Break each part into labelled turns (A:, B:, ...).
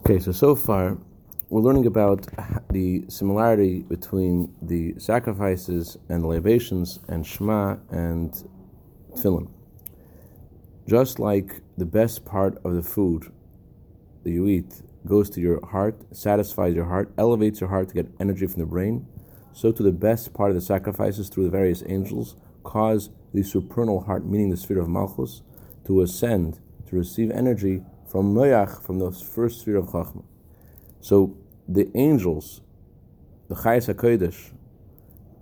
A: Okay, so so far we're learning about the similarity between the sacrifices and libations and Shema and Tefillin. Just like the best part of the food that you eat goes to your heart, satisfies your heart, elevates your heart to get energy from the brain, so to the best part of the sacrifices through the various angels cause the supernal heart, meaning the sphere of Malchus, to ascend, to receive energy from Moyach, from the first sphere of Chachma. So the angels, the Chayas HaKodesh,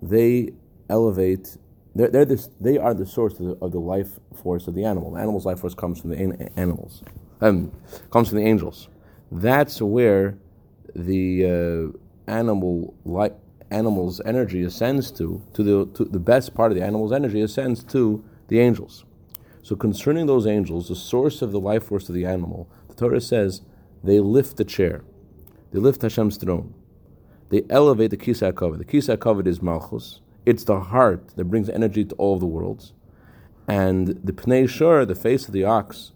A: they elevate, they're, they're this, they are the source of the, of the, life force of the animal. The animal's life force comes from the an- animals, um, comes from the angels. That's where the uh, animal life animal's energy ascends to, to the, to the best part of the animal's energy ascends to the angels. So concerning those angels, the source of the life force of the animal, the Torah says they lift the chair. They lift Hashem's throne. They elevate the Kisa HaKavod. The Kisa HaKavod is Malchus. It's the heart that brings energy to all the worlds. And the Pnei Shor, the face of the ox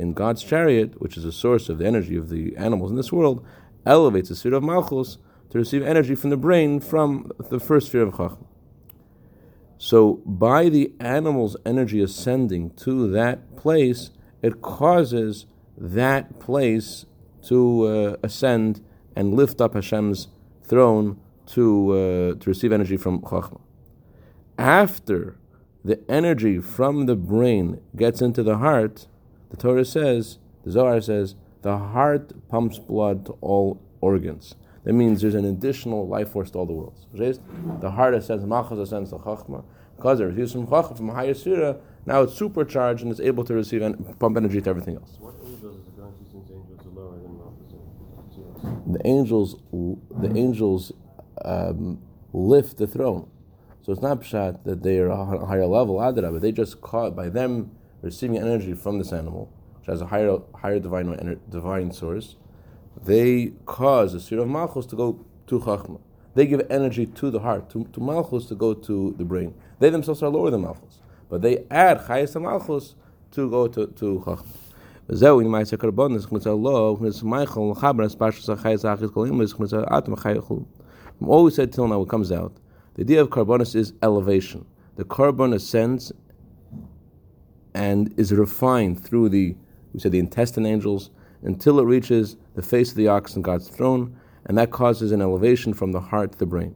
A: in God's chariot, which is a source of the energy of the animals in this world, elevates the sphere of Malchus to receive energy from the brain from the first sphere of Chachma. So, by the animal's energy ascending to that place, it causes that place to uh, ascend and lift up Hashem's throne to, uh, to receive energy from Chachma. After the energy from the brain gets into the heart, the Torah says, the Zohar says, the heart pumps blood to all organs. That means there's an additional life force to all the worlds. The heart ascends, Malchus ascends to Chachma. Because it receives from Chachma, from a higher Sira, now it's supercharged and it's able to receive and pump energy to everything else.
B: What angels is the consciousness angels are lower than
A: The angels, the angels um, lift the throne. So it's not pshat that they are on a higher level, adra, but they just caught by them receiving energy from this animal, which has a higher, higher divine, divine source they cause the sphere of Malchus to go to Chachma. They give energy to the heart, to, to Malchus to go to the brain. They themselves are lower than Malchus, but they add Chayas to Malchus to go to, to Chachma. וזהו, אם מעשה קרבון, אז חמצה לא, אז מייכל, חבר, אז פרשס החייס האחיס קולים, אז חמצה אתם From all we said till now, it comes out. The idea of korbanos is elevation. The korban ascends and is refined through the, we said, the intestine angels until it reaches the face of the ox in God's throne, and that causes an elevation from the heart to the brain.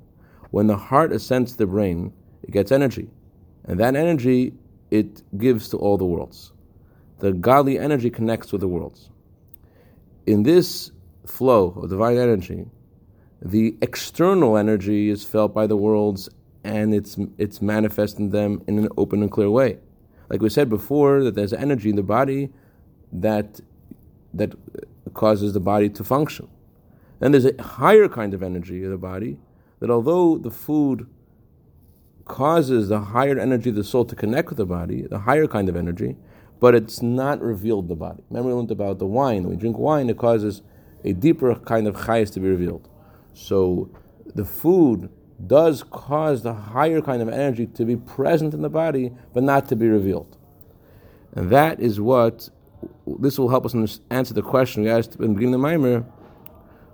A: When the heart ascends to the brain, it gets energy, and that energy it gives to all the worlds. The godly energy connects with the worlds. In this flow of divine energy, the external energy is felt by the worlds and it's it's manifest in them in an open and clear way. Like we said before, that there's energy in the body that that causes the body to function. Then there's a higher kind of energy of the body that although the food causes the higher energy of the soul to connect with the body, the higher kind of energy, but it's not revealed in the body. Remember we learned about the wine. When we drink wine, it causes a deeper kind of chayas to be revealed. So the food does cause the higher kind of energy to be present in the body, but not to be revealed. And that is what this will help us answer the question we asked in the beginning of the Maimer.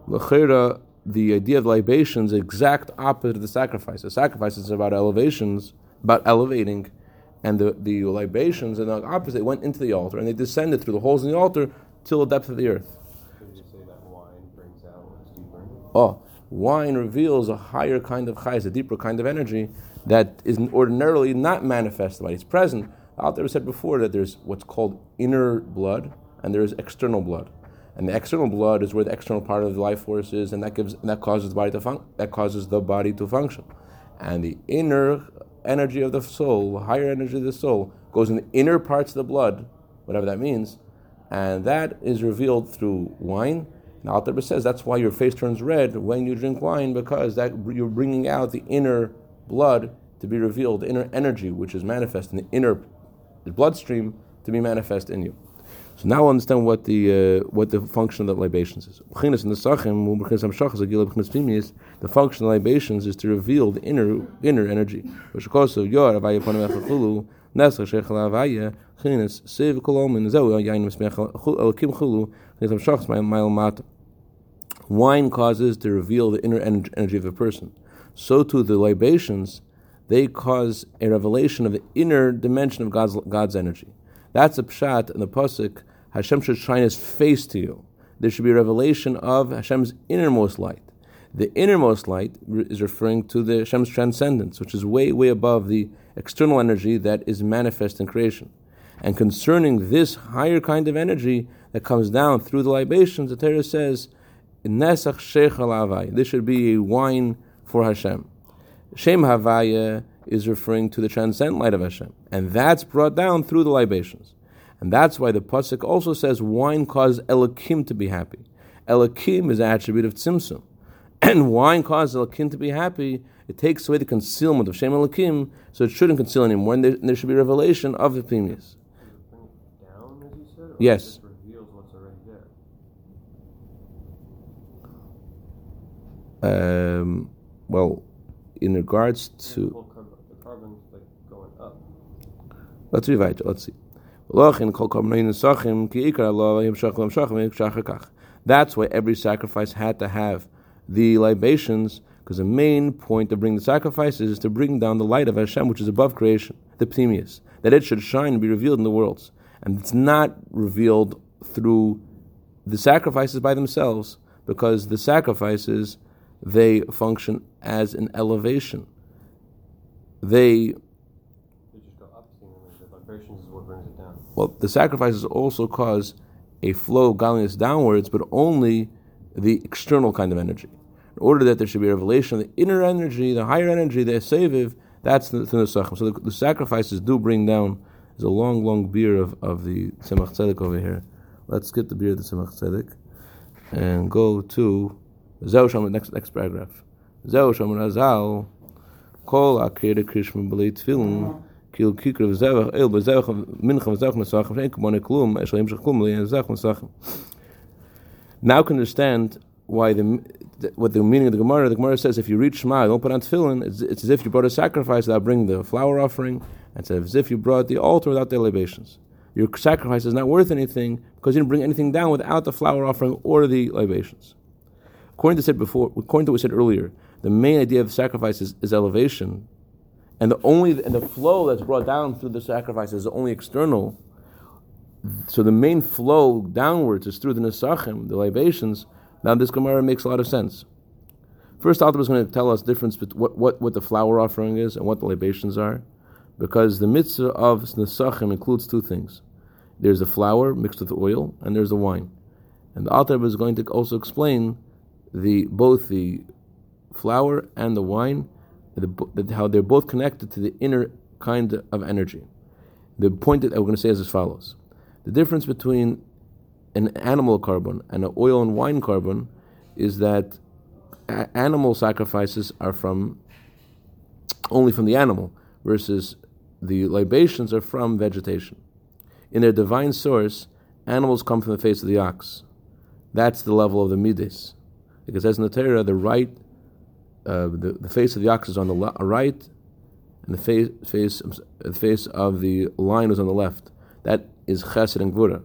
A: L'chera, the idea of libations, is exact opposite of the sacrifice. The sacrifice is about elevations, about elevating, and the, the libations and the opposite They went into the altar and they descended through the holes in the altar till the depth of the earth.
B: Could you say that wine brings out what's deeper?
A: Oh, wine reveals a higher kind of chayes, a deeper kind of energy that is ordinarily not manifested, but it's present, there, we said before that there's what's called inner blood and there is external blood. And the external blood is where the external part of the life force is, and that gives and that causes the body to fun- that causes the body to function. And the inner energy of the soul, higher energy of the soul, goes in the inner parts of the blood, whatever that means, and that is revealed through wine. And Alter says that's why your face turns red when you drink wine because that you're bringing out the inner blood to be revealed, the inner energy which is manifest in the inner bloodstream to be manifest in you. So now we'll understand what the uh, what the function of the libations is. The function of libations is to reveal the inner inner energy. Wine causes to reveal the inner energy of a person. So too the libations, they cause a revelation of the inner dimension of God's, God's energy. That's a pshat in the pasuk. Hashem should shine His face to you. There should be a revelation of Hashem's innermost light. The innermost light is referring to the Hashem's transcendence, which is way, way above the external energy that is manifest in creation. And concerning this higher kind of energy that comes down through the libations, the Torah says, Nesach This should be a wine for Hashem. Shem Havaya is referring to the transcendent light of Hashem. And that's brought down through the libations. And that's why the Pasuk also says wine causes Elohim to be happy. Elohim is an attribute of Tzimtzum. And wine causes Elohim to be happy. It takes away the concealment of Shem Elohim, so it shouldn't conceal anymore, and there, and there should be revelation of the Pnimius.
B: Down, as you said? Or
A: Yes.
B: It reveals what's already there.
A: Um, well, in regards to.
B: the korban's like going up.
A: Let's read it. Let's see. L'ochin kol korbanon nesachim ki ikar lo yimshach l'mshach v'yimshach hakach. That's why every sacrifice had to have the libations, because the main point of bringing the sacrifices is to bring down the light of Hashem, which is above creation, the pnimius, that it should shine and be revealed in the worlds. And it's not revealed through the sacrifices by themselves, because the sacrifices they function as an elevation. They
B: They just go up seemingly. The libations is what brings it down.
A: Well, the sacrifices also cause a flow of godliness downwards, but only the external kind of energy. In order that there should be a revelation of the inner energy, the higher energy, the seviv, that's the, the nesachim. So the, the sacrifices do bring down. There's a long, long beer of, of the Tzemach Tzedek over here. Let's skip the beer of the Tzemach Tzedek and go to Zeu Shom, next, next paragraph. Zeu Shom Razal, Kol Akir Krishma B'lei Tfilin, Kil Kikr V'zevach, El B'zevach, Mincha V'zevach Nesachim, Shein Kumone Klum, Eshel Yimshach Klum, L'yin Zevach Nesachim. Now can understand why the what the meaning of the Gemara. The Gemara says if you read Shema, don't put on tefillin. It's, it's as if you brought a sacrifice without bringing the flour offering, and it's as if you brought the altar without the libations. Your sacrifice is not worth anything because you didn't bring anything down without the flour offering or the libations. According to said before, according to what we said earlier, the main idea of sacrifice is, is elevation, and the only and the flow that's brought down through the sacrifice is only external. So the main flow downwards is through the nesachim, the libations. Now this Gemara makes a lot of sense. First, Alter is going to tell us the difference between what, what, what the flour offering is and what the libations are, because the mitzvah of nesachim includes two things. There's the flour mixed with oil, and there's the wine. And the Alter is going to also explain the both the flour and the wine, the, how they're both connected to the inner kind of energy. The point that we're going to say is as follows: the difference between an animal korban and an oil and wine korban is that animal sacrifices are from only from the animal, versus the libations are from vegetation. In their divine source, animals come from the face of the ox. That's the level of the midas. Because as in the Torah, the right, uh, the, the face of the ox is on the le- right, and the face, face, the face of the lion is on the left. That is chesed and gvura.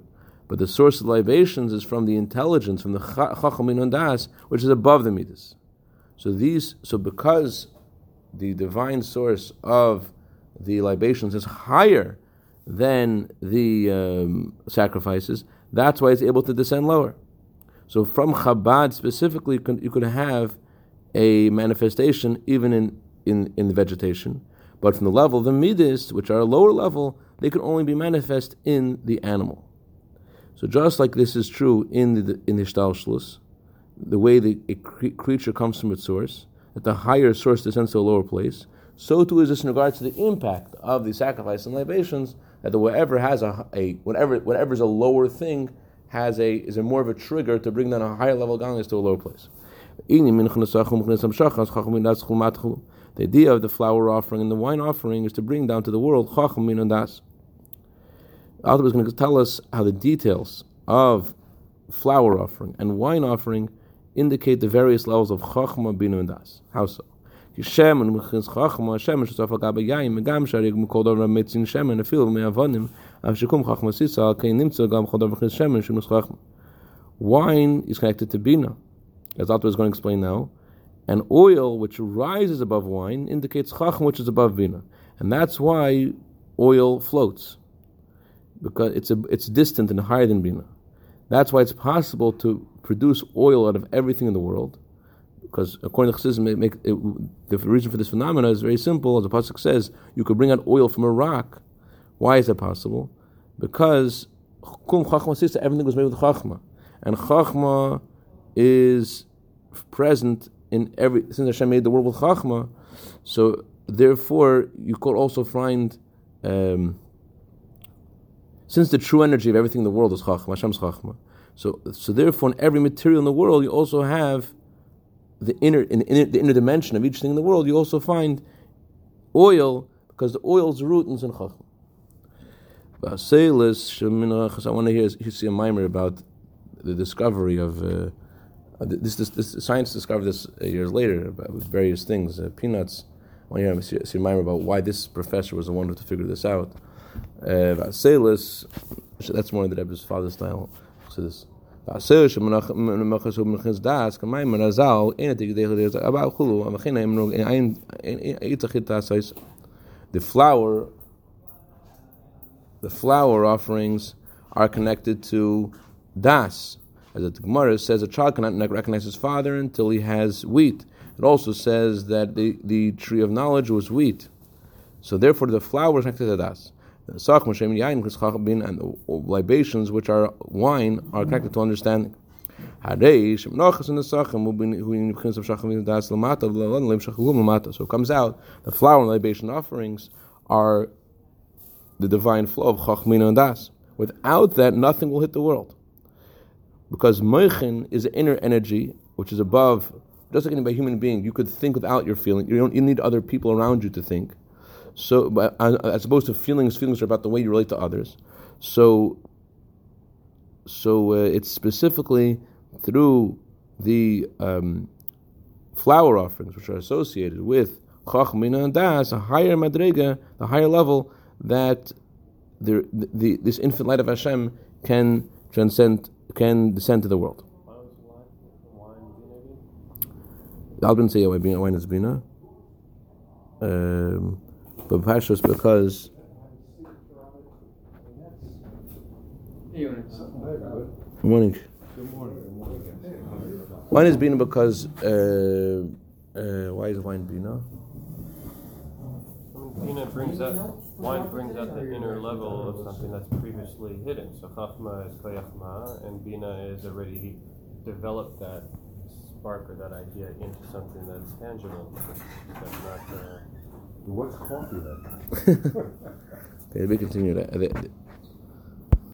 A: But the source of libations is from the intelligence, from the cha- chachamin and das, which is above the midas. So these, so because the divine source of the libations is higher than the um, sacrifices, that's why it's able to descend lower. So from Chabad specifically, you could, have a manifestation even in, in, in the vegetation. But from the level of the midas, which are a lower level, they can only be manifest in the animal. So just like this is true in the in the Shtalshlus, the way the cre- creature comes from its source, that the higher source descends to a lower place, so too is this in regards to the impact of the sacrifice and libations, that the whatever has a, a whatever whatever is a lower thing has a is a more of a trigger to bring down a higher level gangas to a lower place. The idea of the flour offering and the wine offering is to bring down to the world chacham min das. Alter is going to tell us how the details of flour offering and wine offering indicate the various levels of chachma binu and das. How so? כשמן ומכריז חכמה, השמן שסוף וגם שהריג מכל דבר מצין שמן, אפילו אף חכמה סיסה, על כן נמצא גם בכל דבר מכריז שמן חכמה. Wine is connected to bina, as Alter is going to explain now, and oil which rises above wine indicates chachma which is above bina, and that's why oil floats, because it's a, it's distant and higher than bina. That's why it's possible to produce oil out of everything in the world, because according to Chassidism, it make, it, the reason for this phenomena is very simple. As the pasuk says, you could bring out oil from a rock. Why is that possible? Because kum chachma everything was made with chachma, and chachma is present in every. Since Hashem made the world with chachma, so therefore you could also find. Um, since the true energy of everything in the world is chachma, Hashem's chachma, so so therefore in every material in the world you also have the inner in, in the inner dimension of each thing in the world. You also find oil because the oil's root is in chachma. I want to hear you see a mimer about the discovery of uh, this, this, this, Science discovered this years later about, with various things, uh, peanuts. I want to hear see, a mimer about why this professor was the one to figure this out. Uh, that's more of the Rebbe's father style. So this. The flour the flour offerings are connected to das. As the Gemara says, a child cannot recognize his father until he has wheat. It also says that the, the tree of knowledge was wheat. So therefore, the flour is connected to das. The and the libations, which are wine, are connected to understanding. So it comes out the flour and libation offerings are the divine flow of Chachmina and Das. Without that, nothing will hit the world. Because Moichin is inner energy which is above, just like any human being, you could think without your feeling. You don't you need other people around you to think. So, uh, as opposed to feelings, feelings are about the way you relate to others. So, so uh, it's specifically through the um, flour offerings, which are associated with Chachmina and Das, a higher madrega, the higher level that the, the, this infinite light of Hashem can transcend, can descend to the world. Albin say wine is bina, um, but Pashas because. Good morning. Wine is bina because uh, uh, why is wine bina?
B: Bina brings up wine brings out the inner level of something that's previously hidden. So Chachma is Koyachma, and Bina is already developed that spark or that idea into something that's tangible. That's not. Uh,
C: What's coffee then?
A: okay, we continue that.